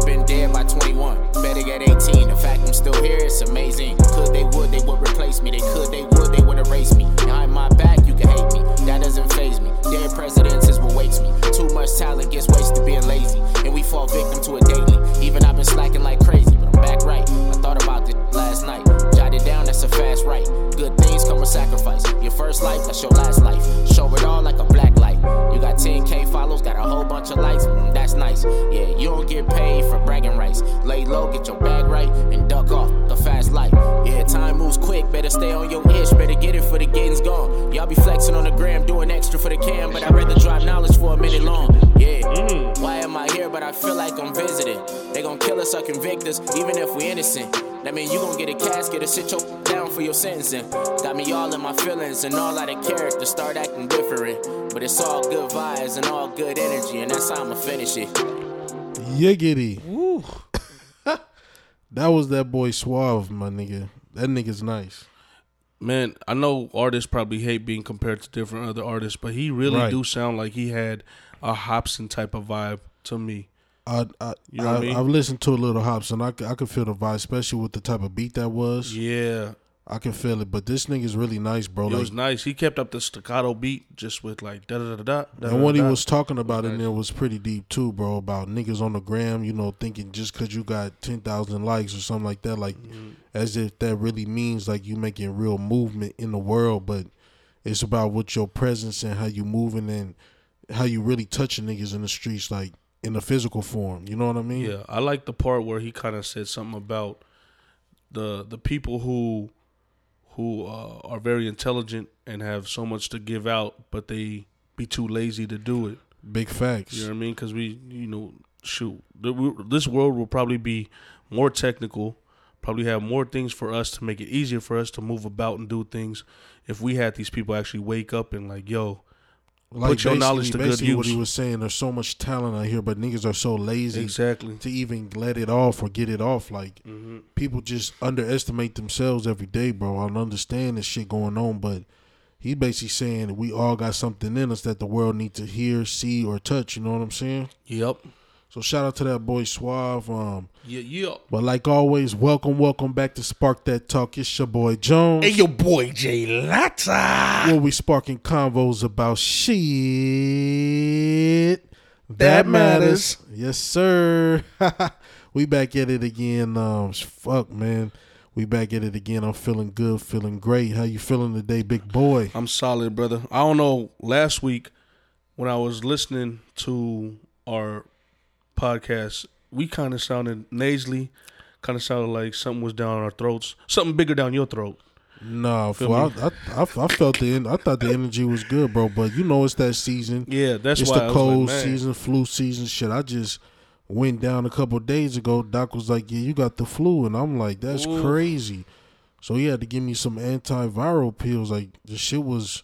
have been dead by 21. Better get 18. The fact I'm still here, it's amazing. Could they would, they would replace me. They could, they would, they would erase me. Behind my back, you can hate me. That doesn't phase me. Dead presidents is what wakes me. Too much talent gets wasted being lazy. And we fall victim to it daily. Even I've been slacking like crazy, but I'm back right. I thought about this last night. Jotted down, that's a fast right. Good things come with sacrifice. Your first life, that's your last life. Show it all like a black light. You got 10k follows, got a whole bunch of likes. Mm, that's nice. Yeah, you don't get paid for bragging rights. Lay low, get your bag right, and duck off the fast life. Yeah, time moves quick, better stay on your ish. Better get it for the getting's gone. Y'all be flexing on the gram, doing extra for the cam, but I'd rather drop knowledge for a minute long. Yeah, why am I here? But I feel like I'm visiting. They gon' kill us or convict us, even if we innocent. That mean you gon' get a casket or sit your down for your sentencing. Got me all in my feelings and all out of character, start acting different. But it's all good vibes and all good energy, and that's how I'ma finish it. Yiggity. Woo. that was that boy Suave, my nigga. That nigga's nice. Man, I know artists probably hate being compared to different other artists, but he really Right. do sound like he had a Hopsin type of vibe to me. I, I, You know I, I mean? have listened to a little Hopsin. I, I could feel the vibe, especially with the type of beat that was. Yeah, I can feel it. But this nigga's really nice, bro. it Like, was nice. He kept up the staccato beat just with like da da da da. da and what he da. was talking about in nice. there was pretty deep too, bro. About niggas on the gram, you know, thinking just because you got ten thousand likes or something like that, like Mm-hmm. as if that really means like you making real movement in the world. But it's about what your presence and how you moving and how you really touching niggas in the streets, like in the physical form. You know what I mean? Yeah, I like the part where he kind of said something about the the people who who uh, are very intelligent and have so much to give out, but they be too lazy to do it. Big facts. You know what I mean? Because we, you know, shoot, this world will probably be more technical, probably have more things for us to make it easier for us to move about and do things. If we had these people actually wake up and like, yo, Put your knowledge to good basically what he was saying, there's so much talent out here, but niggas are so lazy exactly. to even let it off or get it off. Like hmm people just underestimate themselves every day, bro. I don't understand this shit going on, but he basically saying that we all got something in us that the world needs to hear, see, or touch. You know what I'm saying? Yep. So shout out to that boy Suave. Um, Yeah, yeah. but like always, welcome, welcome back to Spark That Talk. It's your boy Jones. And your boy Jay Latta. where we sparking convos about shit that, That matters. matters. Yes, sir. we back at it again. Um, fuck, man. We back at it again. I'm feeling good, feeling great. How you feeling today, big boy? I'm solid, brother. I don't know. Last week, when I was listening to our podcast, we kind of sounded nasally. Kind of sounded like something was down our throats. Something bigger down your throat. Nah, fool, I. I, I, I felt the en- I thought the energy was good, bro. But you know, it's that season. Yeah, that's it's why the cold like, season, flu season. Shit, I just went down a couple days ago. Doc was like, "Yeah, you got the flu," and I'm like, "That's Ooh. crazy." So he had to give me some antiviral pills. Like the shit was,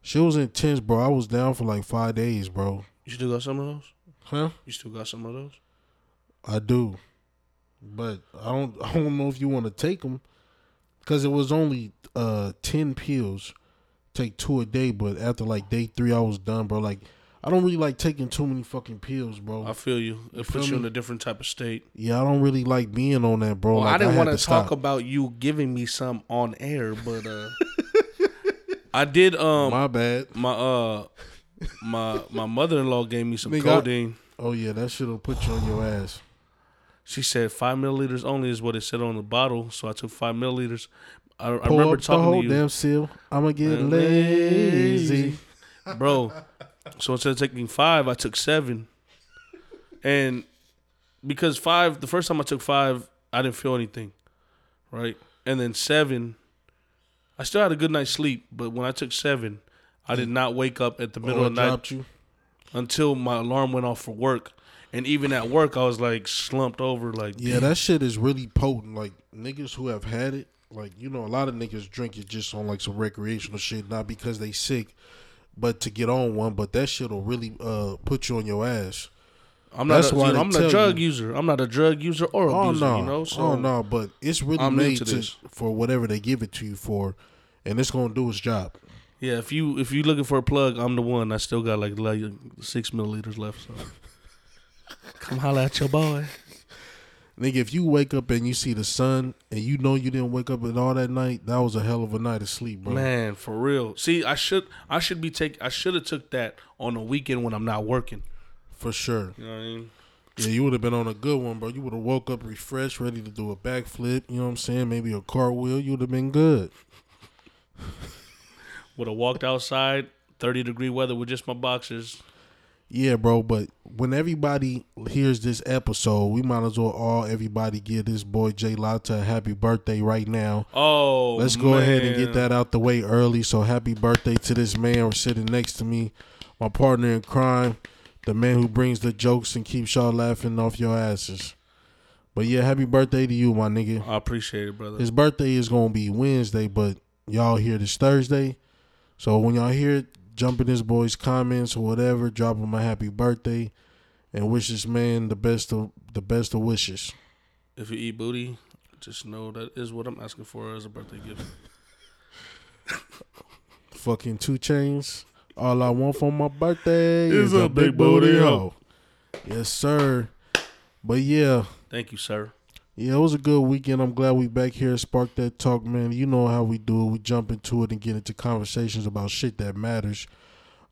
shit was intense, bro. I was down for like five days, bro. You still got some of those? Huh? You still got some of those? I do, but I don't. I don't know if you want to take them because it was only uh ten pills. Take two a day, but after like day three, I was done, bro. Like I don't really like taking too many fucking pills, bro. I feel you. It feel puts you me? in a different type of state. Yeah, I don't really like being on that, bro. Well, like, I didn't want to stop. talk about you giving me some on air, but uh I did um My bad. my uh my my mother in law gave me some Nigga, I- codeine. Oh yeah, that shit'll put you on your ass. She said five milliliters only is what it said on the bottle, so I took five milliliters. I, I remember up the talking whole to you, damn seal. I'ma get lazy. bro. So instead of taking five, I took seven, and because five, the first time I took five, I didn't feel anything, right? And then seven, I still had a good night's sleep, but when I took seven, I did not wake up at the middle Oh, of the night dropped you. until my alarm went off for work. And even at work, I was like slumped over, like Yeah, that shit is really potent. Like niggas who have had it, like you know, a lot of niggas drink it just on like some recreational shit, not because they sick, but to get on one. But that shit'll really uh put you on your ass. I'm not. That's A, why they I'm not a drug you- user. I'm not a drug user or Oh abuser. no, You know, so oh no, but it's really I'm made to to, for whatever they give it to you for, and it's gonna do its job. Yeah. If you if you looking for a plug, I'm the one. I still got like, like six milliliters left. So come holla at your boy. Nigga, if you wake up and you see the sun and you know you didn't wake up at all that night, that was a hell of a night of sleep, bro. Man, for real. See, I should I should be take I should have took that on the weekend when I'm not working. For sure. You know what I mean? Yeah, you would have been on a good one, bro. You would have woke up refreshed, ready to do a backflip. You know what I'm saying? Maybe a cartwheel. You would have been good. Would have walked outside, thirty degree weather with just my boxers. Yeah, bro. But when everybody hears this episode, we might as well all everybody give this boy Jay Lotta a happy birthday right now. Oh, Let's go ahead and get that out the way early. So happy birthday to this man sitting next to me, my partner in crime, the man who brings the jokes and keeps y'all laughing off your asses. But yeah, happy birthday to you, my nigga. I appreciate it, brother. His birthday is gonna be Wednesday, but y'all hear this Thursday. So when y'all hear it, jump in this boy's comments or whatever, drop him a happy birthday, and wish this man the best of the best of wishes. If you eat booty, just know that is what I'm asking for as a birthday gift. Fucking 2 Chainz. All I want for my birthday Is is a a big big booty booty hoe. Yes, sir. But yeah, Thank you, sir. Yeah, it was a good weekend. I'm glad we back here. Spark that talk, man. You know how we do it. We jump into it and get into conversations about shit that matters.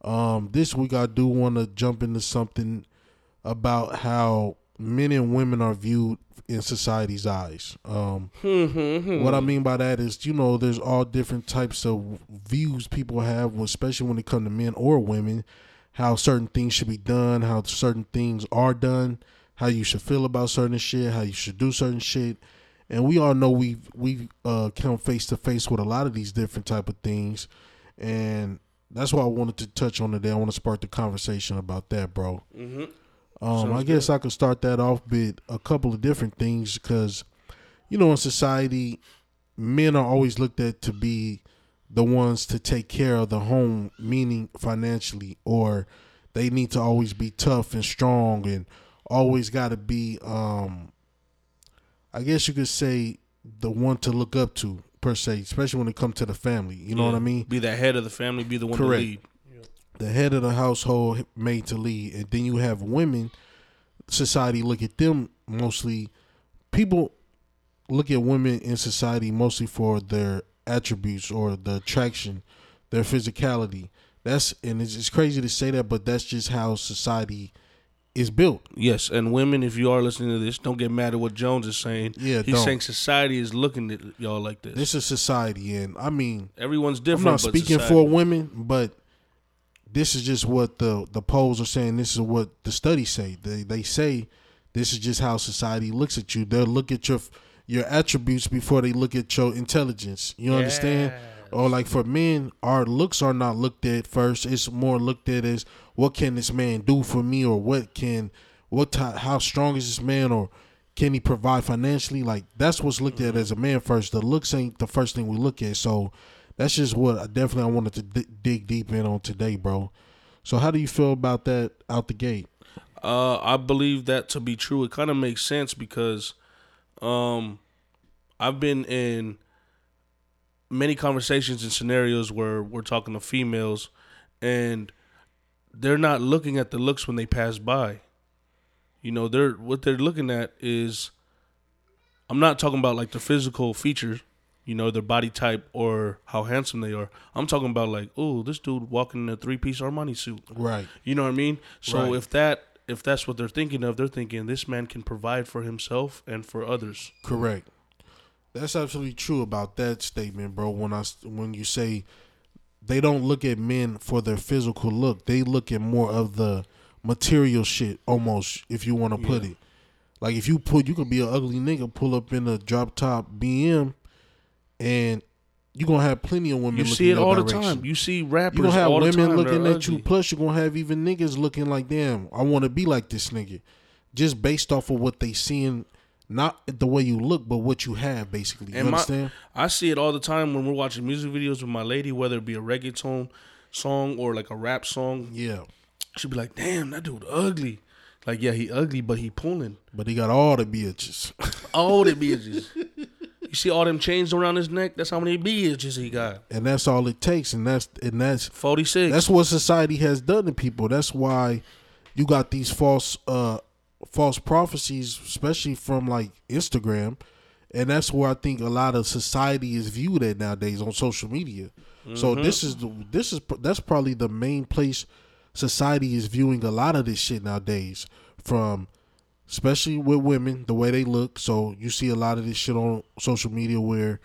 Um, this week I do want to jump into something about how men and women are viewed in society's eyes. Um, what I mean by that is, you know, there's all different types of views people have, especially when it comes to men or women, how certain things should be done, how certain things are done, how you should feel about certain shit, how you should do certain shit. And we all know we we uh, come face to face with a lot of these different type of things, and that's why I wanted to touch on today. I want to spark the conversation about that, bro. Mm-hmm. Um, I guess I could start that off with a couple of different things because, you know, in society, men are always looked at to be the ones to take care of the home, meaning financially, or they need to always be tough and strong and always got to be, um, I guess you could say, the one to look up to per se, especially when it comes to the family. You know what I mean? Be the head of the family. Be the one Correct. to lead. the head of the household made to lead and then you have women society look at them mostly people look at women in society mostly for their attributes or the attraction their physicality that's and it's, it's crazy to say that but that's just how society is built Yes, and women, if you are listening to this, don't get mad at what Jones is saying. Yeah, he's don't. saying society is looking at y'all like this. this is society and i mean Everyone's different. i'm different. not but speaking society- for women but this is just what the the polls are saying this is what the studies say they they say this is just how society looks at you they'll look at your your attributes before they look at your intelligence you understand or like for men our looks are not looked at first it's more looked at as what can this man do for me or what can what how strong is this man or can he provide financially like that's what's looked at as a man first the looks ain't the first thing we look at so that's just what I definitely I wanted to d- dig deep in on today, bro. So how do you feel about that out the gate? Uh, I believe that to be true. It kind of makes sense because, um, I've been in many conversations and scenarios where we're talking to females, and they're not looking at the looks when they pass by. You know, they're what they're looking at is. I'm not talking about like the physical features, you know, their body type or how handsome they are. I'm talking about like, oh, this dude walking in a three piece Armani suit. Right. You know what I mean? So Right. if that if that's what they're thinking of, they're thinking this man can provide for himself and for others. Correct. That's absolutely true about that statement, bro. When I when you say they don't look at men for their physical look, they look at more of the material shit almost if you want to put Yeah. it. Like if you put you could be an ugly nigga pull up in a drop top BM and you're gonna have plenty of women You looking see it all the time. You see rappers You gonna have women looking at you. Plus, you're gonna have even niggas looking like, damn, I want to be like this nigga, just based off of what they seeing, not the way you look, but what you have, basically. You And my- understand? I see it all the time when we're watching music videos with my lady, whether it be a reggaeton song or like a rap song. yeah, She'd be like, "Damn, that dude ugly." Like, yeah, he ugly, but he pulling. but he got all the bitches. All the bitches. you see all them chains around his neck? That's how many bitches he got. and that's all it takes, and that's and that's Forty six. that's what society has done to people. That's why you got these false uh false prophecies, especially from like Instagram, and that's where I think a lot of society is viewed at nowadays on social media. So mm-hmm. this is the, this is that's probably the main place society is viewing a lot of this shit nowadays from especially with women the way they look. So you see a lot of this shit on social media where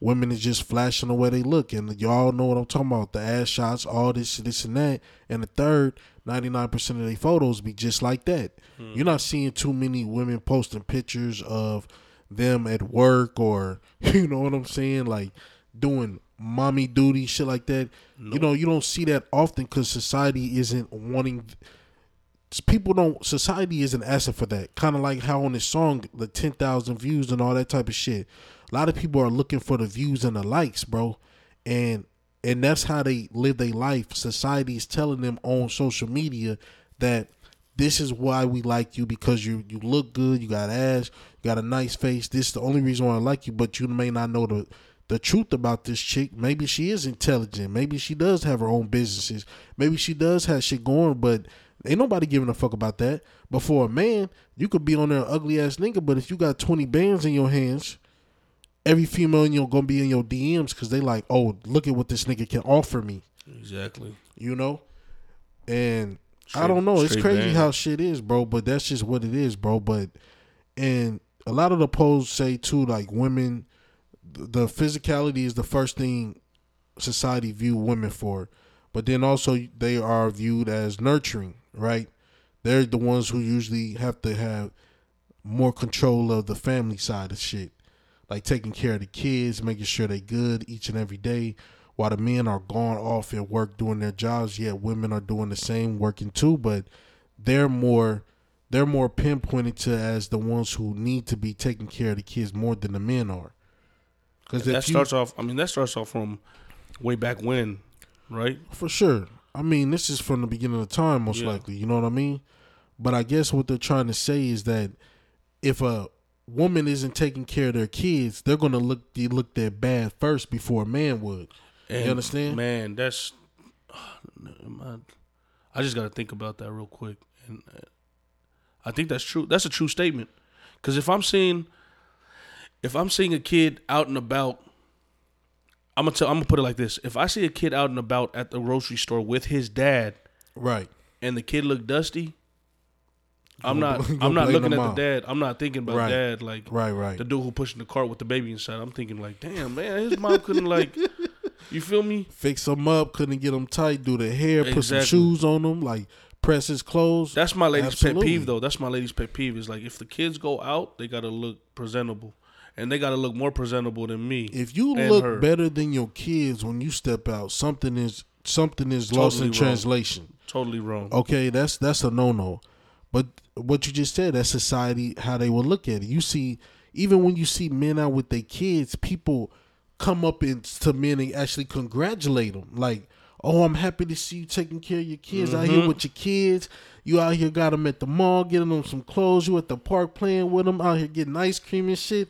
women is just flashing the way they look. And y'all know what i'm talking about. The ass shots all this this and that. And the third 99% of their photos be just like that. You're not seeing too many women posting pictures of them at work or you know what i'm saying? Like doing mommy duty shit like that. You know you don't see that often because society isn't wanting people don't society isn't asking for that. Kind of like how on this song the 10,000 views and all that type of shit a lot of people are looking for the views and the likes bro. And and that's how they live their life. Society is telling them on social media that this is why we like you because you you look good you got ass you got a nice face. This is the only reason why i like you but you may not know the the truth about this chick. Maybe she is intelligent. Maybe she does have her own businesses. Maybe she does have shit going but Ain't nobody giving a fuck about that. But for a man, you could be on there ugly ass nigga, but if you got 20 bands in your hands, every female in your gonna be in your DMs because they like, oh, look at what this nigga can offer me. Exactly. You know? And I don't know. It's crazy how shit is, bro, but that's just what it is, bro. But and a lot of the polls say too, like women the physicality is the first thing society view women for. But then also they are viewed as nurturing, right? They're the ones who usually have to have more control of the family side of shit. Like taking care of the kids, making sure they're good each and every day. While the men are gone off at work doing their jobs, yet women are doing the same working too, but they're more they're more pinpointed to as the ones who need to be taking care of the kids more than the men are. Because That starts off. I mean, that starts off from way back when, right? For sure. I mean, this is from the beginning of time, most Yeah. likely. You know what I mean? But I guess what they're trying to say is that if a woman isn't taking care of their kids, they're gonna look they look their bad first before a man would. And you understand? Man, that's. I just got to think about that real quick, and uh, I think that's true. That's a true statement. Because if I'm seeing, if I'm seeing a kid out and about, I'm gonna tell. I'm gonna put it like this: If I see a kid out and about at the grocery store with his dad, Right. and the kid look dusty, I'm not. I'm not looking at the dad. I'm not thinking about Right. dad like Right, right. the dude who pushing the cart with the baby inside. I'm thinking like, damn man, his mom couldn't like. You feel me? Fix them up, couldn't get them tight, do the hair, put some shoes on them, like press his clothes. That's my lady's pet peeve, though. That's my lady's pet peeve. Is like if the kids go out, they gotta look presentable, and they gotta look more presentable than me. if you look her. better than your kids when you step out, something is something is lost in wrong. translation. Totally wrong. Okay, that's that's a no no. But what you just said, that society how they will look at it. You see, even when you see men out with their kids, people come up in, to men and actually congratulate them. Like, oh, I'm happy to see you taking care of your kids out here mm-hmm. with your kids. You out here got them at the mall, getting them some clothes. You at the park playing with them, out here getting ice cream and shit.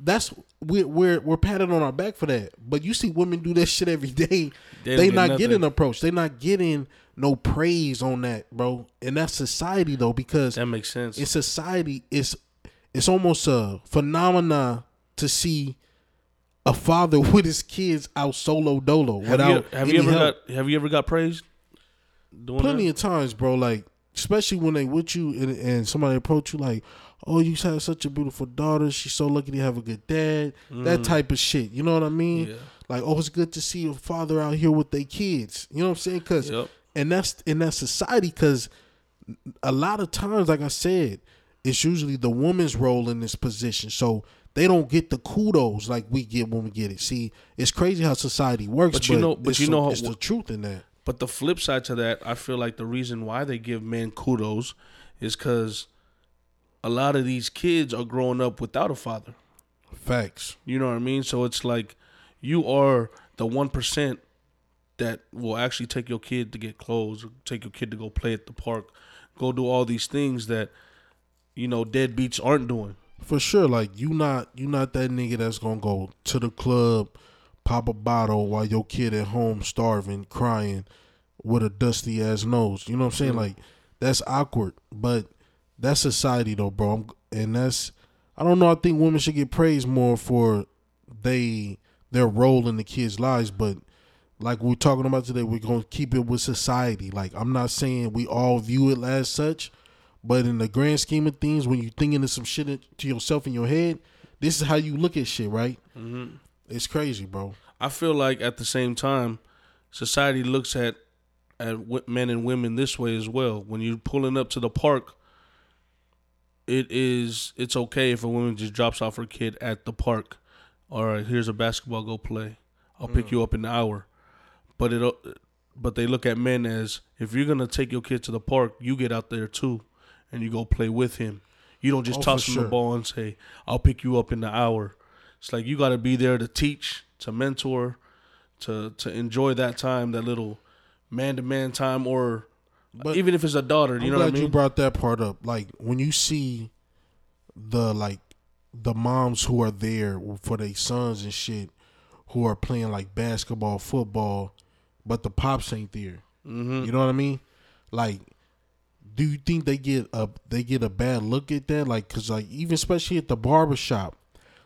That's we're we're we're patted on our back for that. But you see women do that shit every day. They They, not nothing. getting approached. They not getting no praise on that, bro. And that's society though, because That makes sense. in society, it's it's almost a phenomena to see a father with his kids out solo dolo have without you, have you ever help. got Have you ever got praised? Doing Plenty that? of times, bro. Like especially when they with you and, and somebody approach you like, "Oh, you have such a beautiful daughter. She's so lucky to have a good dad." That type of shit. You know what I mean? Mm. Yeah. Like, oh, it's good to see a father out here with their kids. You know what I'm saying? Because Yep. And that's in that society because a lot of times, like I said, it's usually the woman's role in this position. So they don't get the kudos like we get when we get it. See, it's crazy how society works. But But, you know- but it's you know how- it's the truth in that. But the flip side to that, I feel like the reason why they give men kudos is because a lot of these kids are growing up without a father. Facts. You know what I mean? So it's like you are the one percent that will actually take your kid to get clothes, take your kid to go play at the park, go do all these things that you know deadbeats aren't doing. For sure, like you not you not that nigga that's gonna go to the club, pop a bottle while your kid at home starving, crying, with a dusty ass nose. You know what I'm saying? Like that's awkward. But that's society though, bro. I'm- And that's I don't know. I think women should get praised more for they their role in the kids' lives, but like we're talking about today, we're gonna keep it with society. Like I'm not saying we all view it as such, but in the grand scheme of things, when you're thinking of some shit to yourself in your head, this is how you look at shit, right? Mm-hmm. It's crazy, bro. I feel like at the same time, society looks at at men and women this way as well. When you're pulling up to the park, it is it's okay if a woman just drops off her kid at the park. All right, here's a basketball, go play. I'll pick you up in an hour. But it but they look at men as if you're gonna take your kid to the park, you get out there too, and you go play with him. You don't just Oh, toss him sure. the ball and say, "I'll pick you up in the hour." It's like you got to be there to teach, to mentor, to to enjoy that time, that little man to man time, or But even if it's a daughter. You I'm know glad what I mean? you brought that part up. Like when you see the like the moms who are there for their sons and shit, who are playing like basketball, football, but the pops ain't there. hmm You know what I mean? Like, do you think they get a they get a bad look at that? Like, cause like even especially at the barbershop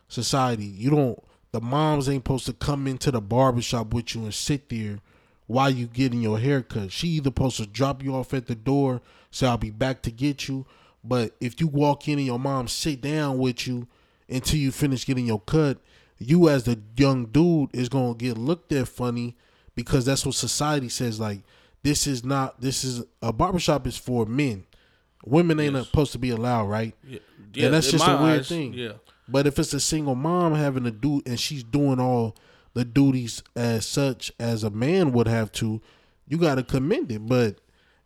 society, you don't the moms ain't supposed to come into the barbershop with you and sit there while you getting your hair cut. She either supposed to drop you off at the door, say I'll be back to get you. But if you walk in and your mom sit down with you until you finish getting your cut, you as the young dude is gonna get looked at funny because that's what society says. Like this is not this is a barbershop is for men. Women ain't Yes. supposed to be allowed, right? Yeah, Yeah, that's just a weird eyes, thing. Yeah, But if it's a single mom having to do and she's doing all the duties as such as a man would have to, you gotta commend it. But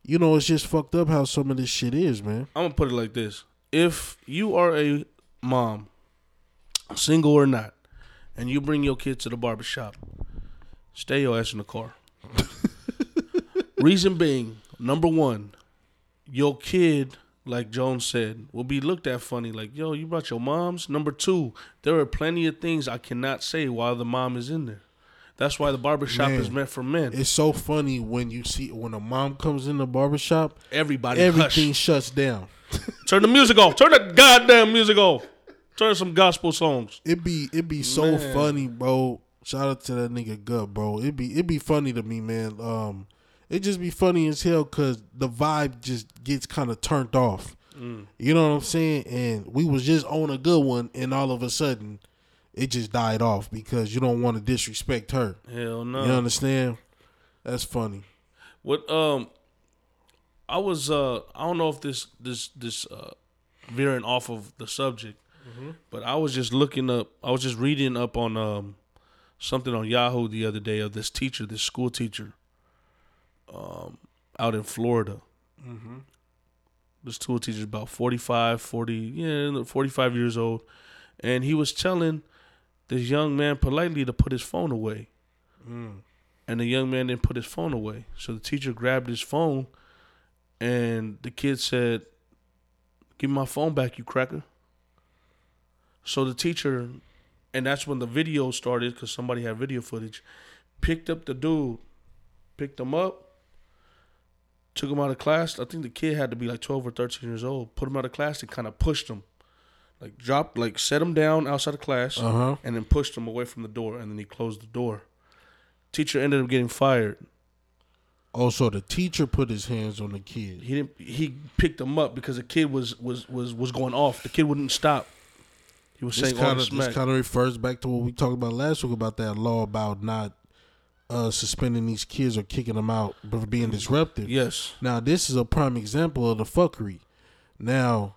you know, it's just fucked up how some of this shit is, man. I'm gonna put it like this: If you are a mom, single or not, and you bring your kid to the barbershop, stay your ass in the car. Reason being, number one, your kid, like Jones said, will be looked at funny, like, yo, you brought your moms. Number two, there are plenty of things I cannot say while the mom is in there. That's why the barbershop Man, is meant for men. It's so funny when you see when a mom comes in the barbershop, Everybody, everything hush. shuts down. Turn the music off. Turn the goddamn music off. Turn some gospel songs. It be it be so Man. funny, bro. Shout out to that nigga Gut, bro. It be it be funny to me, man. Um, it just be funny as hell because the vibe just gets kind of turned off. Mm. You know what I'm saying? And we was just on a good one, and all of a sudden, it just died off because you don't want to disrespect her. Hell no. You understand? That's funny. What um I was uh I don't know if this this this uh veering off of the subject, but I was just looking up I was just reading up on um something on Yahoo the other day of this teacher, this school teacher um out in Florida. This school teacher's about 45, 40, yeah, 45 years old. And he was telling this young man politely to put his phone away and the young man didn't put his phone away. So the teacher grabbed his phone, and the kid said, "Give me my phone back, you cracker." So the teacher, and that's when the video started because somebody had video footage. Picked up the dude, picked him up, took him out of class. I think the kid had to be like twelve or thirteen years old. Put him out of class and kind of pushed him, like dropped, like set him down outside of class Uh huh. and then pushed him away from the door, and then he closed the door. Teacher ended up getting fired. Also, the teacher put his hands on the kid. He didn't. He picked him up because the kid was was was was going off. The kid wouldn't stop. He was This saying all kind the of this smack. kind of refers back to what we talked about last week about that law about not uh, suspending these kids or kicking them out for being disruptive. yes, Now, this is a prime example of the fuckery. Now,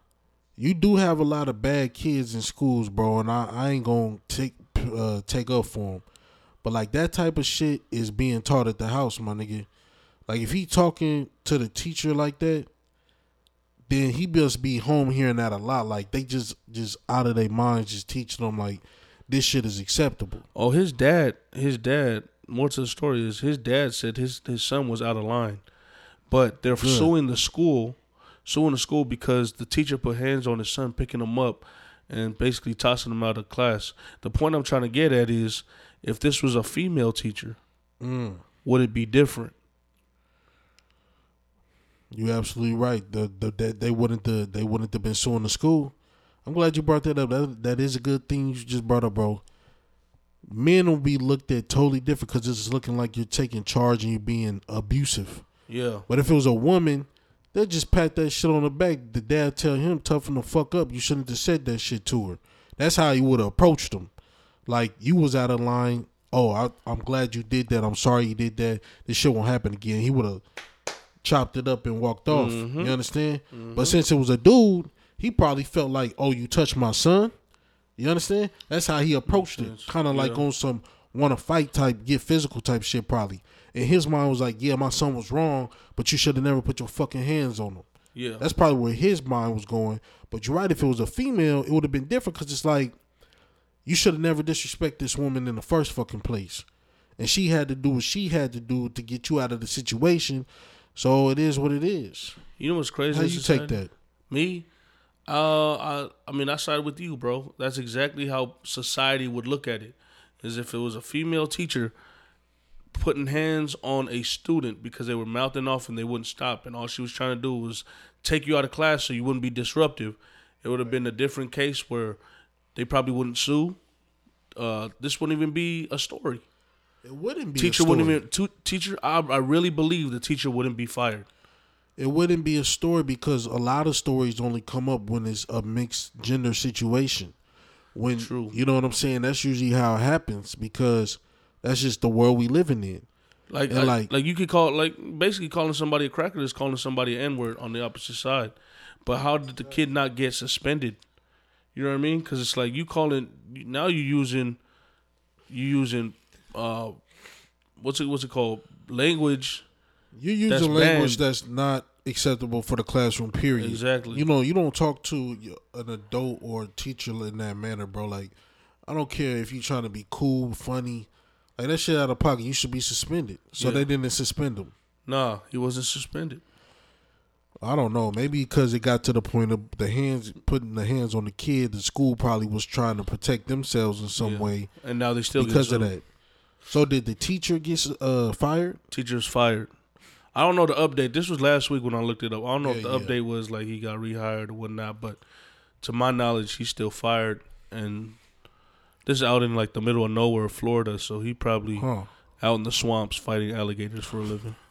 you do have a lot of bad kids in schools, bro, and I, I ain't gonna take uh, take up for them. But like that type of shit is being taught at the house, my nigga. Like if he talking to the teacher like that, then he must be home hearing that a lot. Like they just just out of their minds, just teaching them like this shit is acceptable. Oh, his dad. His dad. More to the story is his dad said his his son was out of line, but they're Good. suing the school, suing the school because the teacher put hands on his son, picking him up, and basically tossing him out of class. The point I'm trying to get at is, if this was a female teacher, Mm. would it be different? You absolutely right. The, the that they wouldn't the, they wouldn't have been suing the school. I'm glad you brought that up. That that is a good thing you just brought up, bro. Men will be looked at totally different because it's looking like you're taking charge and you're being abusive. Yeah. But if it was a woman, they'll just pat that shit on the back. The dad tell him toughen the fuck up. You shouldn't have said that shit to her. That's how he would have approached them. Like you was out of line. Oh, I, I'm glad you did that. I'm sorry you did that. This shit won't happen again. He would have chopped it up and walked off. Mm-hmm. You understand? But since it was a dude, he probably felt like, oh, you touched my son. You understand? That's how he approached it. Kind of like Yeah. on some want to fight type, get physical type shit. Probably. And his mind was like, yeah, my son was wrong, but you should have never put your fucking hands on him. Yeah. That's probably where his mind was going. But you're right. If it was a female, it would have been different because it's like you should have never disrespect this woman in the first fucking place, and she had to do what she had to do to get you out of the situation. So it is what it is. you know what's crazy? How you take that? Me, uh, I, I mean, I side with you, bro. That's exactly how society would look at it. Is if it was a female teacher putting hands on a student because they were mouthing off and they wouldn't stop, and all she was trying to do was take you out of class so you wouldn't be disruptive. It would have been a different case where they probably wouldn't sue. Uh, this wouldn't even be a story. It wouldn't be Teacher a story. wouldn't even. Tu- teacher, I, I really believe the teacher wouldn't be fired. It wouldn't be a story because a lot of stories only come up when it's a mixed gender situation. When True. you know what I'm saying, that's usually how it happens because that's just the world we living in. Like, like, like- like, you could call like basically calling somebody a cracker is calling somebody an N word on the opposite side. But how did the kid not get suspended? You know what I mean? Because it's like you calling now you using you using uh what's it what's it called language You're using That's language banned. that's not acceptable for the classroom. Period. Exactly. You know, you don't talk to an adult or a teacher in that manner, bro. Like, I don't care if you're trying to be cool, funny. Like that shit out of pocket. You should be suspended. So Yeah. they didn't suspend him. Nah, he wasn't suspended. I don't know. Maybe because it got to the point of the hands putting the hands on the kid. The school probably was trying to protect themselves in some Yeah. way And now they still because of that. So did the teacher get uh, fired? Teacher's fired. I don't know the update. This was last week when I looked it up. I don't know if Yeah, the yeah. update was like he got rehired or whatnot, but to my knowledge, he's still fired. And this is out in like the middle of nowhere, Florida. So he probably Huh. out in the swamps fighting alligators for a living.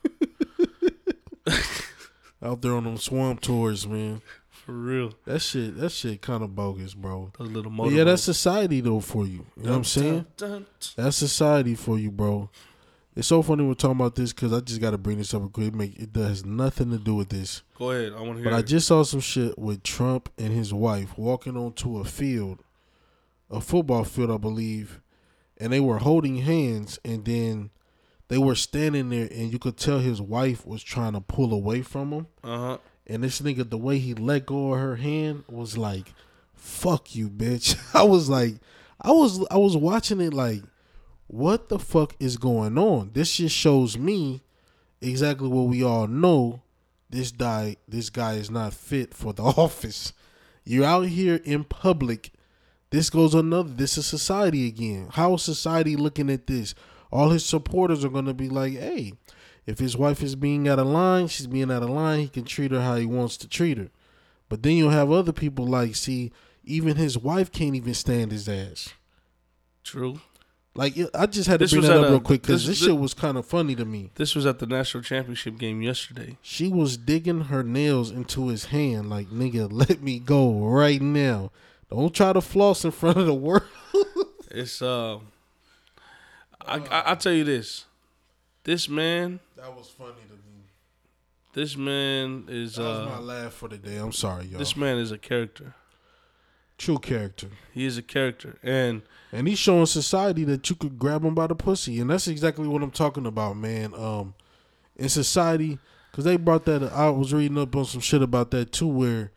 Out there on them swamp tours, man. For real. That shit. That shit kind of bogus, bro. Those little motor. yeah, that's society though for you. You know what I'm saying? That's society for you, bro. It's so funny we're talking about this because I just got to bring this up quick. It, make, it does nothing to do with this. Go ahead. I want to hear But I it. just saw some shit with Trump and his wife walking onto a field, a football field, I believe, and they were holding hands, and then they were standing there, and you could tell his wife was trying to pull away from him, Uh-huh. And this nigga, the way he let go of her hand was like, "Fuck you, bitch." I was like, I was, I was watching it like, what the fuck is going on? This just shows me exactly what we all know. This guy, this guy is not fit for the office. You're out here in public. This goes another. This is society again. How is society looking at this? All his supporters are gonna be like, "Hey, if his wife is being out of line, she's being out of line. He can treat her how he wants to treat her." But then you'll have other people like, see, even his wife can't even stand his ass. True. Like I just had to This bring that up a- real quick because this- this, shit was kind of funny to me. This was at the national championship game yesterday. She was digging her nails into his hand, like nigga, let me go right now. Don't try to floss in front of the world. It's uh, I, I I tell you this, this man, That was funny to me. this man is That was my uh, laugh for the day. I'm sorry, y'all. this man is a character. True character. He is a character, and And he's showing society that you could grab him by the pussy, and that's exactly what I'm talking about, man. Um, in society, because they brought that. I was reading up on some shit about that too, where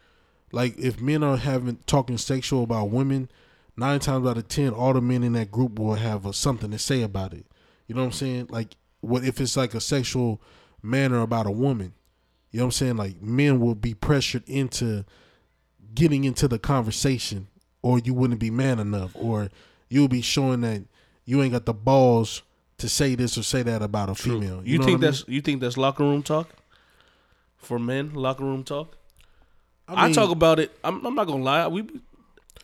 like if men are having talking sexual about women, nine times out of ten, all the men in that group will have a, something to say about it. You know what I'm saying? Like, what if it's like a sexual manner about a woman? You know what I'm saying? Like, men will be pressured into getting into the conversation, or you wouldn't be man enough, or you'll be showing that you ain't got the balls to say this or say that about a female. you, know think what I mean? that's you think that's locker room talk? for men locker room talk. I, talk about it. I'm, I'm not gonna lie. We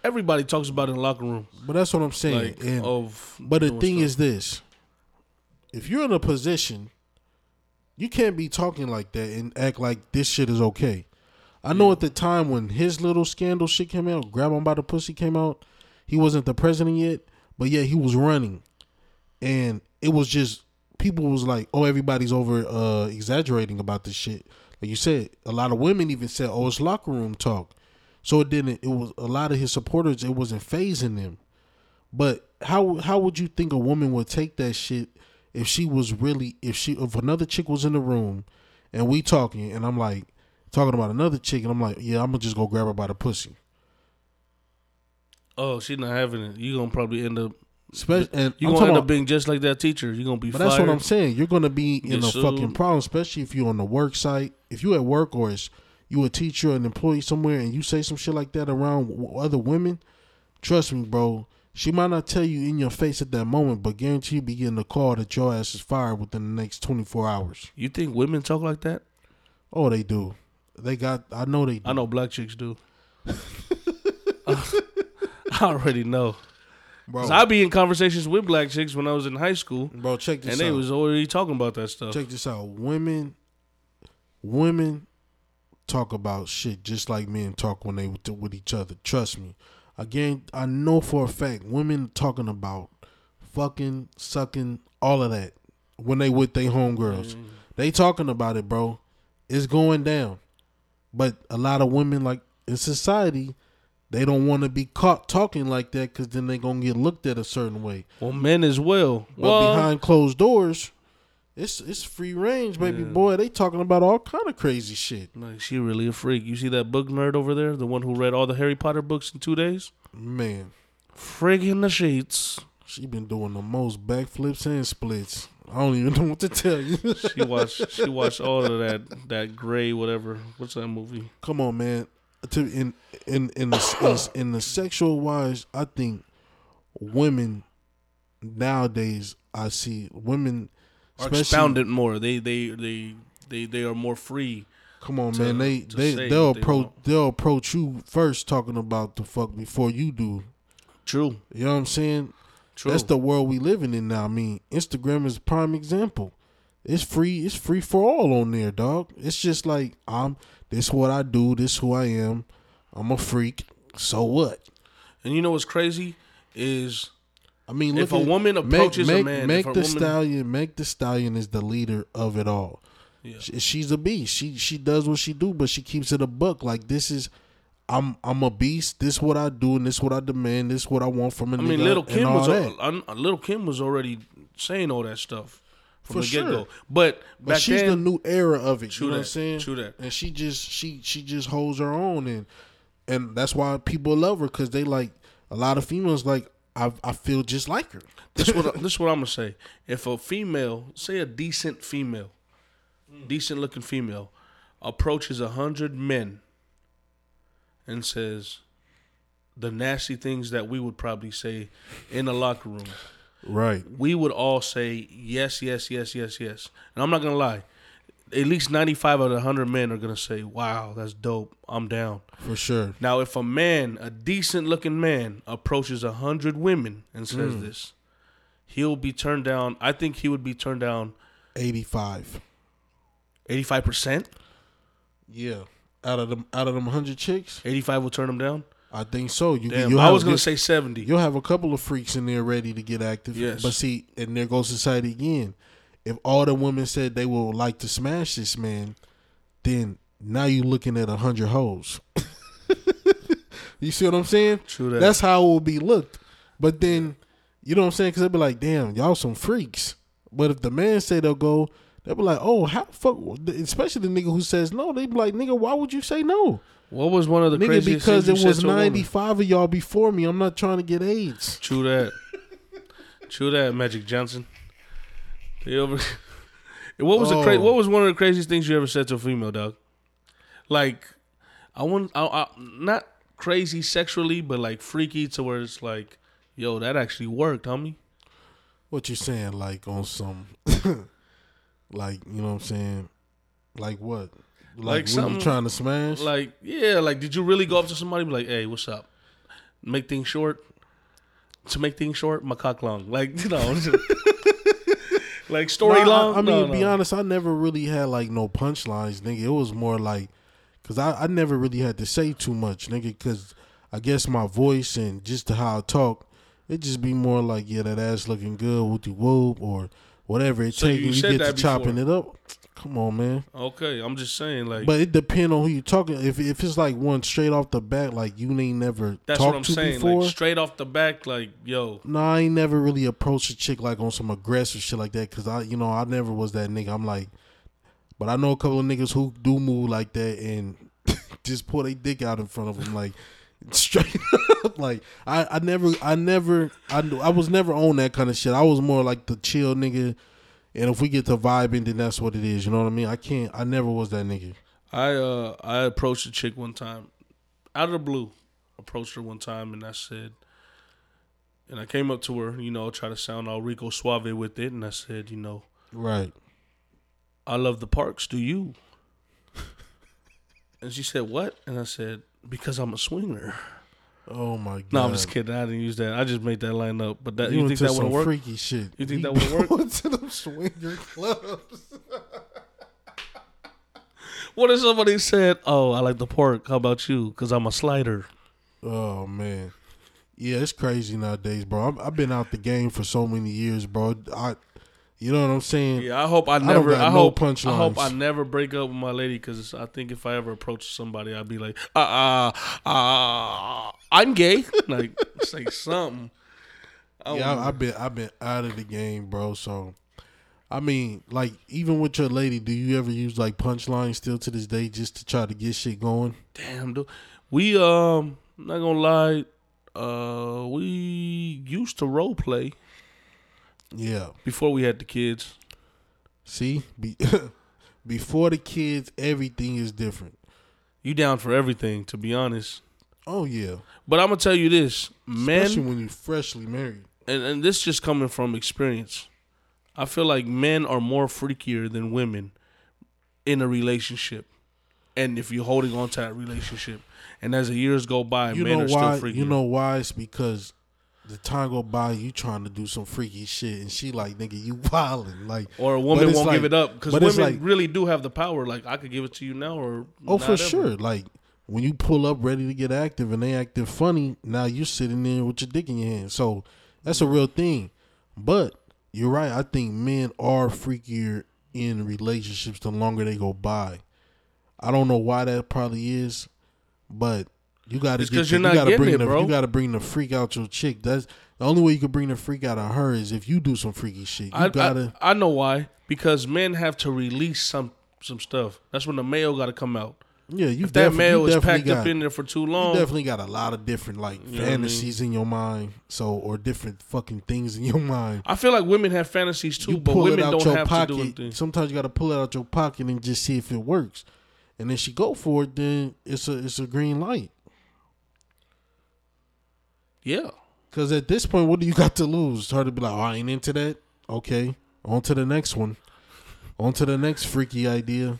everybody talks about it in the locker room. but that's what I'm saying. Like and, of but the thing stuff. is this: if you're in a position, you can't be talking like that and act like this shit is okay. I know at the time when his little scandal shit came out, grab him by the pussy came out, he wasn't the president yet, but yeah, he was running, and it was just people was like, oh, everybody's over uh exaggerating about this shit. Like you said, a lot of women even said, oh, it's locker room talk. So it didn't. It was a lot of his supporters. It wasn't phasing them. But how how would you think a woman would take that shit if she was really if she if another chick was in the room and we talking and I'm like talking about another chick and I'm like yeah I'm gonna just go grab her by the pussy. oh, she's not having it. You gonna probably end up. Especially and You I'm gonna end about- up being just like that teacher. You're gonna be But fired. that's what I'm saying. You're gonna be in a fucking problem, especially if you're on the work site. If you at work or is you a teacher, an employee somewhere, and you say some shit like that around other women, trust me, bro. She might not tell you in your face at that moment, but guarantee you be getting a call that your ass is fired within the next 24 hours. You think women talk like that? Oh, they do. They got. I know they. Do. I know black chicks do. I already know. bro. I be in conversations with black chicks when I was in high school, bro, check this out. and they was already talking about that stuff. Check this out. Women, women talk about shit just like men talk when they with each other. Trust me. Again, I know for a fact women talking about fucking, sucking, all of that when they with their homegirls. Mm-hmm. They talking about it, bro. It's going down. But a lot of women, like in society, they don't want to be caught talking like that because then they gonna get looked at a certain way. Well, men as well. But Well, behind closed doors, it's it's free range, baby Yeah. boy. They talking about all kind of crazy shit. like she really a freak. You see that book nerd over there, the one who read all the Harry Potter books in two days? Man, Frig in the sheets. she been doing the most backflips and splits. I don't even know what to tell you. She watched. she watched all of that. That gray whatever. What's that movie? Come on, man. To in in in the in, in the sexual wise, I think women nowadays I see women Are especially- expounded more. They they they they they are more free. Come on, to- man. They they they'll they approach want. they'll approach you first talking about the fuck before you do. True. You know what I'm saying? True. That's the world we living in now. I mean, Instagram is a prime example. It's free. It's free for all on there, dog. It's just like I'm. This what I do. This who I am. I'm a freak. So what? and you know what's crazy is I mean, If a at- woman approaches a make, man, make the woman- stallion. Megan Thee Stallion is the leader of it all. Yeah. She- she's a beast. She she does what she do, but she keeps it a buck. Like this is. I'm I'm a beast. This what I do, and this what I demand. This what I want from a I mean, Lil Kim was that. al- uh, Lil Kim was already saying all that stuff from For the get go. sure. But But she's then, the new era of it. You know what I'm that. saying? True that. And she just she she just holds her own, and and that's why people love her because they like a lot of females like I I feel just like her. this what this is what I'm gonna say. If a female, say a decent female, decent looking female, approaches a hundred men and says the nasty things that we would probably say in a locker room, Right. we would all say yes, yes, yes, yes, yes. And I'm not gonna lie. At least 95 out of 100 men are gonna say, "Wow, that's dope. I'm down." For sure. Now, if a man, a decent looking man, approaches a hundred women and says Mm. this, he'll be turned down. I think he would be turned down Eighty five. eighty five percent. Yeah. Out of them out of them hundred chicks, Eighty five will turn him down. I think so. You Damn, you'll I was gonna say seventy. You'll have a couple of freaks in there ready to get active. Yes. But see, and there goes society again. If all the women said they would like to smash this man, then now you're looking at a hundred hoes. you see what I'm saying? True that. That's how it will be looked. But then, you know what I'm saying? Because they'll be like, damn, y'all some freaks. But if the man say they'll go, they'll be like, oh, how fuck? Especially the nigga who says no. They be like, nigga, why would you say no? what was one of the nigga, because it was said to a woman? 95 of y'all before me. I'm not trying to get AIDS. True that. True that, Magic Johnson. They over. what was the cra- Oh. What was one of the craziest things you ever said to a female dog? Like, I want, I, I, not crazy sexually, but like freaky to where it's like, yo, that actually worked, homie. What you saying? Like on some, like you know what I'm saying? Like what? Like, Like you trying to smash? Like, yeah, like, did you really go up to somebody and be like, hey, what's up? Make things short. To make things short, my cock long. Like, you know, like story I- long. I, mean, No, to be honest, I never really had like no punchlines, nigga. It was more like, cause I, I never really had to say too much, nigga. Cause I guess my voice and just how I talk, it just be more like, yeah, that ass looking good, whoopty whoop, or whatever it So takes. you You get to that chopping it up. Come on, man. Okay, I'm just saying, like, But it depend on who you talking. If if it's like one straight off the back, like you ain't never that's talked what I'm to saying. before. Like, straight off the back, like, yo, No, I ain't never really approached a chick like on some aggressive shit like that because I, you know, I never was that nigga. I'm like, but I know a couple of niggas who do move like that and just pull their dick out in front of them, like straight up. Like I, I never, I never, I, I was never on that kind of shit. I was more like the chill nigga, and if we get to vibing, then that's what it is. You know what I mean? I can't, I never was that nigga. I uh I approached a chick one time, out of the blue, approached her one time and I said, and I came up to her, you know, try to sound all Rico Suave with it, and I said, you know, Right. I love the parks. Do you? and she said, what? And I said, because I'm a swinger. Oh my god. No, I'm just kidding. I didn't use that. I just made that line up. But that You, you, think that would have worked? freaky shit. You think that would work? Going to them swinger clubs. What if somebody said, "Oh, I like the pork. How about you? Because I'm a slider." Oh man, yeah, it's crazy nowadays, bro. I'm, I've been out the game for so many years, bro. I, you know what I'm saying? Yeah, I hope I never. I, no hope. I hope I never break up with my lady because I think if I ever approach somebody, I'd be like, "Uh, uh, uh I'm gay." like, say something. I yeah, I, I've been I've been out of the game, bro. So, I mean, like even with your lady, do you ever use like punchlines still to this day just to try to get shit going? damn, dude. We um, not gonna lie. Uh, we used to role play Yeah. before we had the kids. See, Be, before the kids, everything is different. You down for everything, to be honest. Oh yeah, But I'm gonna tell you this, men. especially when you're freshly married. and, and this just coming from experience. I feel like men are more freakier than women in a relationship. And if you're holding on to that relationship, and as the years go by, You men are why? still freakier. You know why? It's because the time go by, you trying to do some freaky shit, and she like, nigga, you wildin'. Like, or a woman won't like- give it up because women like- really do have the power. Like I could give it to you now, or oh, for ever. sure. Like when you pull up ready to get active, and they acting funny, now you're sitting there with your dick in your hand. So that's a real thing. But you're right. I think men are freakier in relationships the longer they go by. I don't know why that probably is, but you got to It's get you're not you gotta bring it, the bro. you got to bring the freak out your chick. That's the only way you can bring the freak out of her is if you do some freaky shit. You I, gotta. I I know why because men have to release some some stuff. That's when the male got to come out. yeah, you If that male you is packed up in there for too You long, definitely got a lot of different like You know what I mean? fantasies in your mind, so or different fucking things in your mind. I feel like women have fantasies too, you but women don't have pocket. to do anything. Sometimes you got to pull it out your pocket and just see if it works. And then she go for it, then it's a it's a green light. Yeah. Because at this point, what do you got to lose? Her to be like, oh, I ain't into that. Okay, on to the next one. On to the next freaky idea.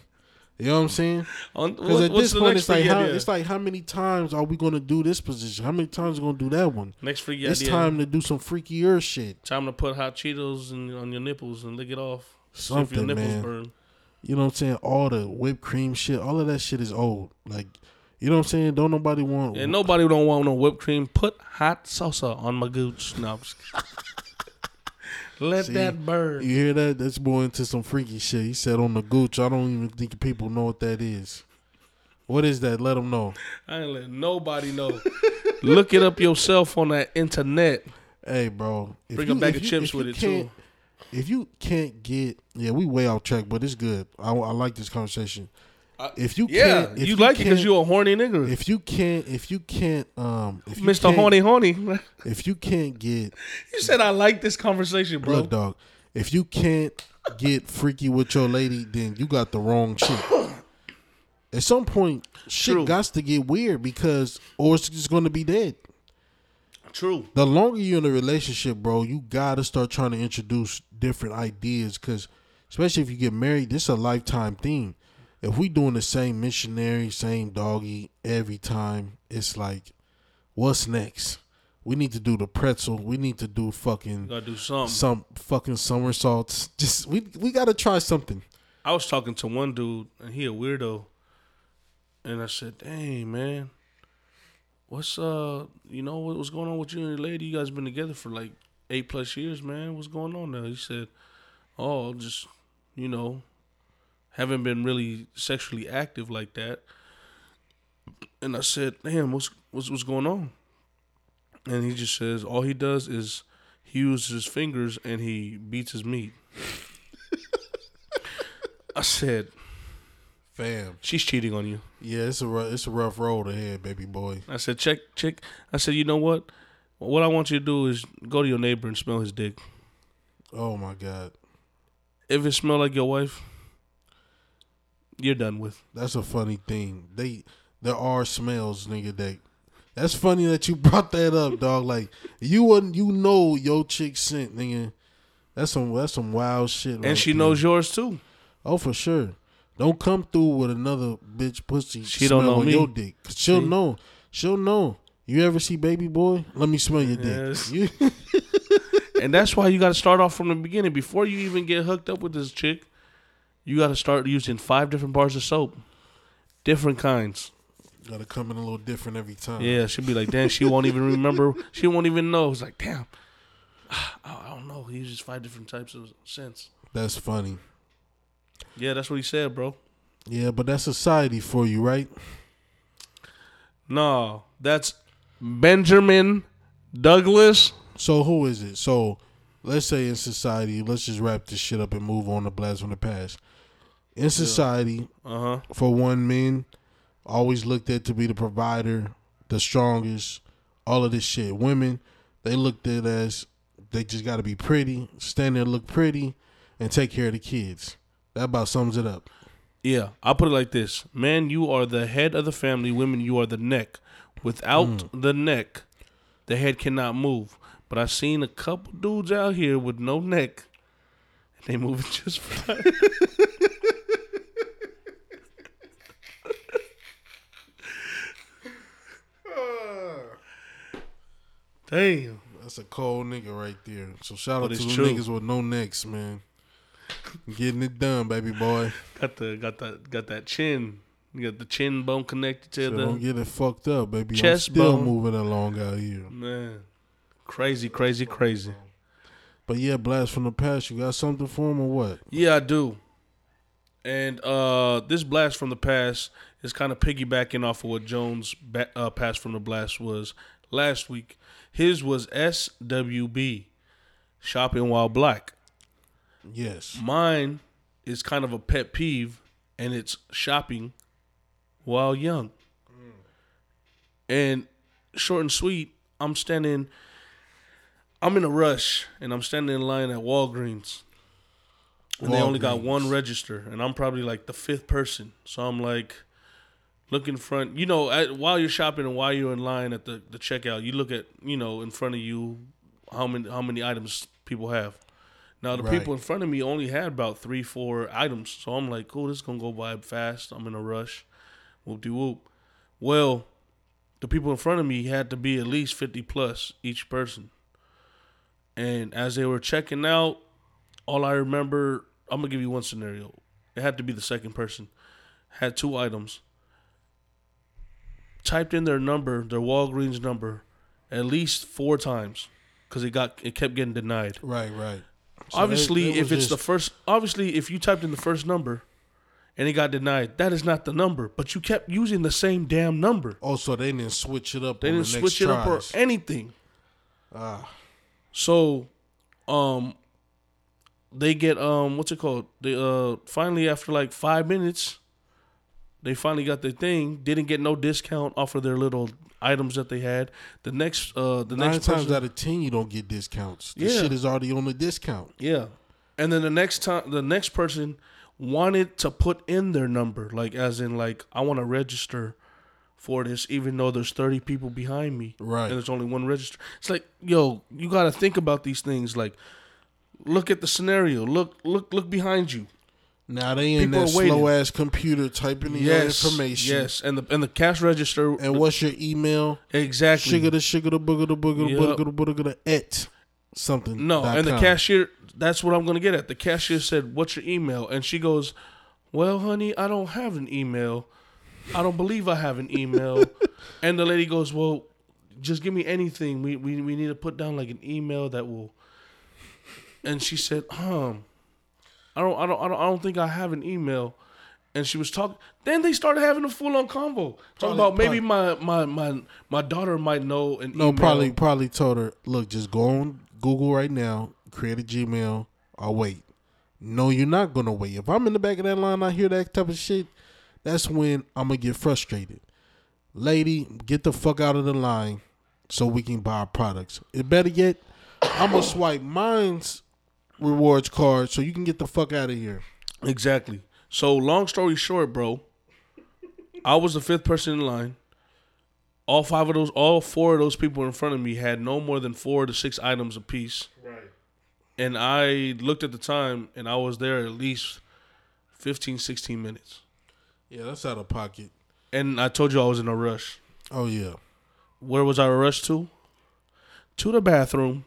You know what I'm saying? Because at this point, it's like how idea? it's like how many times are we gonna do this position? How many times are we gonna do that one? next freaky It's idea. time to do some freakier shit. Time to put hot Cheetos in, on your nipples and lick it off. See if your Something, nipples man. burn. You know what I'm saying? All the whipped cream shit, all of that shit is old. Like, you know what I'm saying? Don't nobody want. And nobody don't want no whipped cream. Put hot salsa on my gooch. No, Let See, that burn. You hear that? That's more into some freaky shit. He said on the gooch. I don't even think people know what that is. What is that? Let them know. I ain't letting nobody know. Look it up yourself on that internet. Hey, bro. Bring you- a bag of you- chips with it too. If you can't get, yeah, we way off track, but it's good. I, I like this conversation. I- if you Yeah, can't, if you, like it because can't- you a horny nigga. If you can't, if you can't, um, if you Mr. can't- Horny Horny. if you can't get You said I like this conversation, bro. Look, dog. If you can't get freaky with your lady, then you got the wrong chick. At some point, shit True. got to get weird because, or it's just going to be dead. True. The longer you're in a relationship, bro, you gotta start trying to introduce different ideas because, especially if you get married, this is a lifetime thing. If we doing the same missionary, same doggy every time, it's like, what's next? We need to do the pretzel. We need to do fucking Gotta do something. some fucking somersaults. Just we we gotta try something. I was talking to one dude, and he a weirdo, and I said, "Dang man, what's uh, you know what, what's going on with you and your lady? You guys been together for like eight plus years, man. What's going on now?" He said, "Oh, just you know, haven't been really sexually active like that." And I said, "Damn, what's what's what's going on?" And he just says, "All he does is he uses his fingers and he beats his meat." I said, Fam. She's cheating on you. Yeah, it's a rough, it's a rough road ahead, baby boy. I said, check, check. I said, you know what? What I want you to do is go to your neighbor and smell his dick. Oh my god, If it smell like your wife, you're done with. that's a funny thing. They there are smells, nigga. That that's funny that you brought that up, dog. Like you wouldn't, you know, your chick scent, nigga. That's some that's some wild shit. And right she there. knows yours too. Oh, for sure. Don't come through with another bitch pussy. She don't know on me. your dick. 'Cause she'll See? know. She'll know. You ever see baby boy? Let me smell your dick. Yes. You, And that's why you got to start off from the beginning. Before you even get hooked up with this chick, you got to start using five different bars of soap, different kinds. gotta come in a little different every time. Yeah, she'll be like, damn, she won't even remember. She won't even know. It's like, damn, I I don't know. He uses five different types of scents. That's funny. Yeah, that's what he said, bro. Yeah, but that's society for you, right? No, that's Benjamin Douglas. So who is it? So let's say in society, let's just wrap this shit up and move on to blast from the past. In society, Uh huh. for one, men always looked at to be the provider, the strongest, all of this shit. Women, they looked at as they just got to be pretty, stand there, look pretty, and take care of the kids. That about sums it up. Yeah, I'll put it like this: Man, you are the head of the family. Women, you are the neck. Without Mm. the neck, the head cannot move. But I've seen a couple dudes out here with no neck, and they moving just fine. Damn. That's a cold nigga right there. So shout out to the niggas with no necks, man. Getting it done, baby boy. Got the got that got that chin. You got the chin bone connected to So the don't get it fucked up, baby. chest I'm still bone. moving along out here. man. Crazy, crazy, crazy. But yeah, blast from the past. You got something for him or what? Yeah, I do. And uh, this blast from the past is kind of piggybacking off of what Jones' ba- uh, pass from the blast was last week. His was SWB, shopping while black. Yes. Mine is kind of a pet peeve, and it's shopping while young. And short and sweet, I'm standing. I'm in a rush, and I'm standing in line at Walgreens, and they only got one register, and I'm probably like the fifth person. So I'm like, look in front. You know, at, while you're shopping and while you're in line at the, the checkout, you look at you know in front of you how many how many items people have. Now the Right. people in front of me only had about three, four items. So I'm like, cool, this is gonna go by fast. I'm in a rush. Whoop de whoop. Well, the people in front of me had to be at least fifty plus each person. And as they were checking out, all I remember, I'm gonna give you one scenario. It had to be the second person. Had two items. Typed in their number, their Walgreens number, at least four times, because it got it kept getting denied Right, right. So obviously, if it's the first, obviously, if you typed in the first number and it got denied, that is not the number. But you kept using the same damn number. Also, they didn't switch it up. They didn't the switch it up or anything. Ah, So, um, they get um, what's it called? They uh, finally after like five minutes, they finally got their thing. Didn't get no discount off of their little items that they had. The next, uh, the nine next times person, out of ten, you don't get discounts. The Yeah. shit is already on the discount. Yeah. And then the next time the next person wanted to put in their number, like as in like I want to register for this even though there's 30 people behind me Right. and there's only one register. It's like, yo, you got to think about these things like look at the scenario. Look look look behind you. Now they in People that slow ass computer typing in your Yes, information. yes, and the and the cash register And what's your email? exactly. Sugar the sugar the booger the booger the Yep. booger the booger the et something. No, and the cashier. That's what I'm gonna get at. The cashier said, "What's your email?" And she goes, "Well, honey, I don't have an email. I don't believe I have an email." and the lady goes, "Well, just give me anything. We we we need to put down like an email that will." And she said, "Um, I don't I don't I don't I don't think I have an email." And she was talking. Then they started having a full on convo, talking about maybe my, my my my daughter might know an No, email. probably probably told her, look, just go on Google right now, create a Gmail. I'll wait. No, you're not gonna wait. If I'm in the back of that line, I hear that type of shit. That's when I'm gonna get frustrated. Lady, get the fuck out of the line so we can buy our products. It better yet, I'm gonna swipe mine's rewards card so you can get the fuck out of here. Exactly. So long story short, bro, I was the fifth person in line. All five of those, all four of those people in front of me had no more than four to six items apiece. Right. And I looked at the time and I was there at least 15, 16 minutes. Yeah, that's out of pocket. And I told you I was in a rush. Oh yeah. Where was I rushed to? To the bathroom.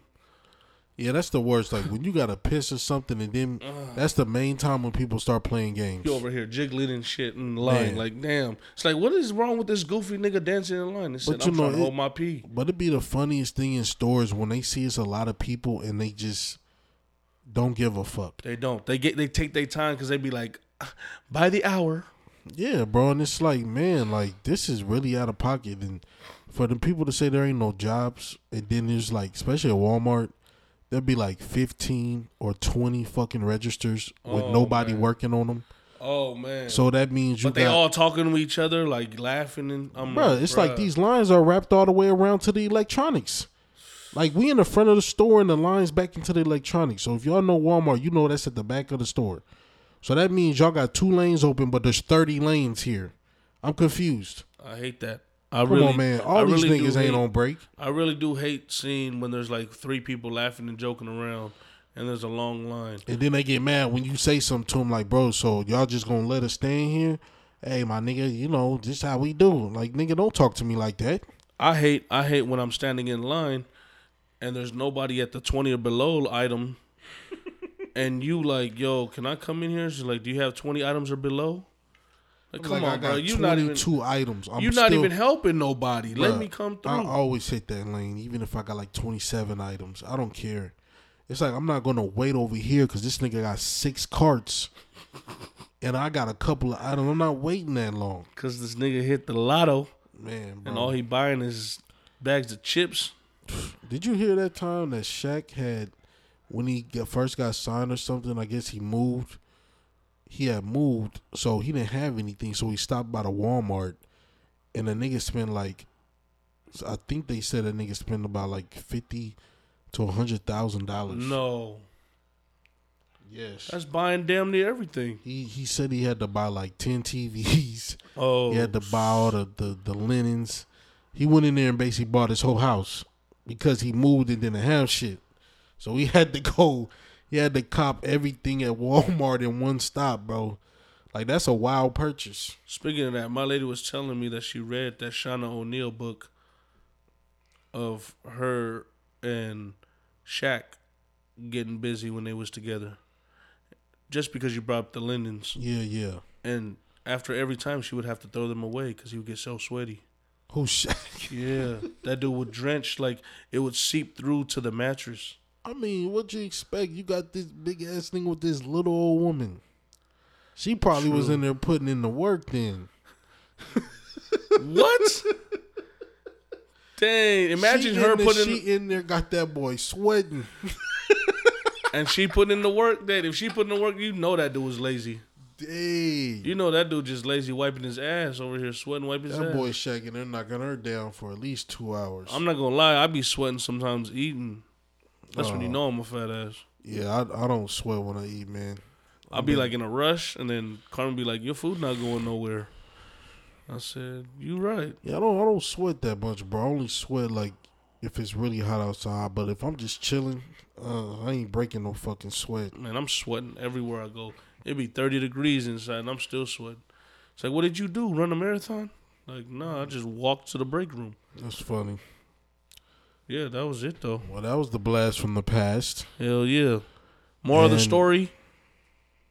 Yeah, that's the worst. Like when you gotta piss or something, and then that's the main time when people start playing games. You over here jiggling and shit in the line. Man. Like, damn. It's like, what is wrong with this goofy nigga dancing in line? Said, But you I'm know, trying to it- hold my pee. But it'd be the funniest thing in stores when they see it's a lot of people and they just don't give a fuck. They don't. They get they take their time because they be like, by the hour. Yeah, bro, and it's like, man, like this is really out of pocket. And for the people to say there ain't no jobs, and then there's like, especially at Walmart, there'd be like fifteen or twenty fucking registers with Oh, nobody man. working on them. Oh man. So that means you but they got, all talking to each other, like laughing and I'm bro. like, It's like these lines are wrapped all the way around to the electronics. Like we in the front of the store and the lines back into the electronics. So if y'all know Walmart, you know that's at the back of the store. So that means y'all got two lanes open, but there's thirty lanes here. I'm confused. I hate that. I Come really, on, man. I All these really do niggas ain't hate- on break. I really do hate seeing when there's like three people laughing and joking around, and there's a long line. And then they get mad when you say something to them like, bro, so y'all just gonna let us stay in here? Hey, my nigga, you know, this how we do. Like, nigga, don't talk to me like that. I hate I hate when I'm standing in line, and there's nobody at the twenty or below item, and you like, yo, can I come in here? She's like, do you have twenty items or below? Like, come like, on, bro. You not even two items. I'm you're not even helping nobody. Let me come through. I always hit that lane, even if I got like 27 items. I don't care. It's like I'm not gonna wait over here because this nigga got six carts, and I got a couple of items. I'm not waiting that long, Cause this nigga hit the lotto, man. Bro. and all he buying is bags of chips. Did you hear that time that Shaq had when he first got signed or something? I guess he moved. He had moved, so he didn't have anything. So he stopped by the Walmart, and the nigga spent like, I think they said a nigga spent about like fifty to a hundred thousand dollars. No, Yes. that's buying damn near everything. He he said he had to buy like ten TVs. Oh, He had to buy all the, the, the linens. He went in there and basically bought his whole house because he moved and didn't have shit. So he had to go. He had to cop everything at Walmart in one stop, bro. Like that's a wild purchase. Speaking of that, my lady was telling me that she read that Shaunie O'Neal book of her and Shaq getting busy when they was together. Just because you brought up the linens, Yeah, yeah. and after every time she would have to throw them away because he would get so sweaty. Who Shaq? Yeah, that dude would drench like it would seep through to the mattress. I mean, what you expect? You got this big ass thing with this little old woman. She probably was in there putting in the work then. What? Dang! Imagine She her in there, putting she in there got that boy sweating. and she putting in the work. That if she put in the work, you know that dude was lazy. Dang. You know that dude just lazy wiping his ass over here, sweating, wiping his That ass. boy shaking her, knocking her down for at least two hours. I'm not gonna lie, I be sweating sometimes eating. That's when you Oh. know I'm a fat ass. yeah, I, I don't sweat when I eat, man. I'll be like in a rush, and then Carmen be like, "Your food not going nowhere." I said, "You right." Yeah, I don't I don't sweat that much, bro. I only sweat like if it's really hot outside. But if I'm just chilling, uh, I ain't breaking no fucking sweat. Man, I'm sweating everywhere I go. It'd be 30 degrees inside and I'm still sweating. It's like, what did you do? Run a marathon? Like, no, I just walked to the break room. That's funny. Yeah, that was it though. Well, that was the blast from the past. Hell yeah. More of the And- story.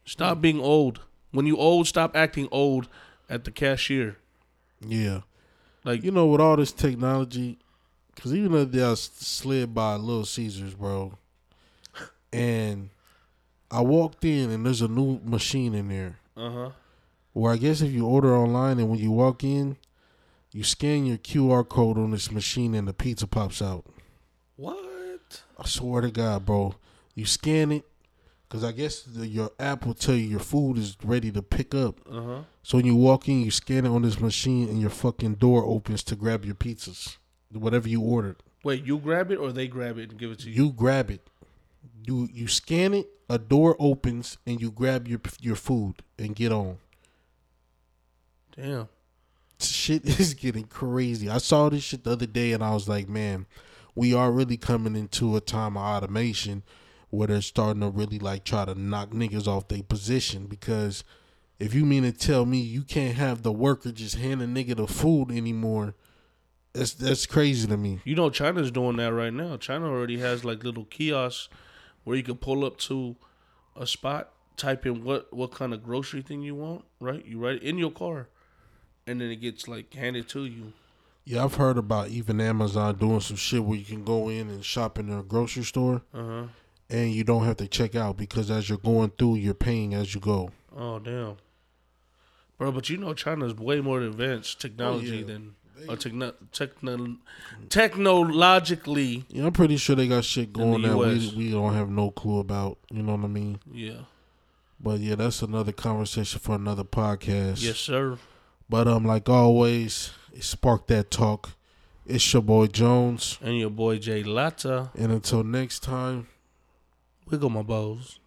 Stop being old. When you old, stop acting old at the cashier. Yeah. Like You know, with all this technology, because even the other day I s- slid by Little Caesars, bro, and I walked in and there's a new machine in there. uh huh. Where I guess if you order online and when you walk in, you scan your QR code on this machine and the pizza pops out. What? I swear to God, bro. You scan it, because I guess the, your app will tell you your food is ready to pick up. Uh huh. So when you walk in, you scan it on this machine and your fucking door opens to grab your pizzas, whatever you ordered. Wait, you grab it or they grab it and give it to you? You grab it. You you scan it, a door opens, and you grab your your food and get on. Damn. Shit is getting crazy. I saw this shit the other day and I was like, man, we are really coming into a time of automation where they're starting to really like try to knock niggas off their position because if you mean to tell me you can't have the worker just hand a nigga the food anymore, that's that's crazy to me. You know China's doing that right now. China already has like little kiosks where you can pull up to a spot, type in what what kind of grocery thing you want, right? You write it in your car, and then it gets like handed to you. Yeah, I've heard about even Amazon doing some shit where you can go in and shop in a grocery store Uh huh. and you don't have to check out because as you're going through, you're paying as you go. Oh damn, bro! But you know China's way more advanced technology yeah. than or techno, techno, technologically. Yeah, I'm pretty sure they got shit going that we we don't have no clue about. You know what I mean? Yeah. But yeah, that's another conversation for another podcast. Yes, sir. But um, like always, spark that talk. It's your boy Jones, And your boy Jay Latta. and until next time. Wiggle my balls.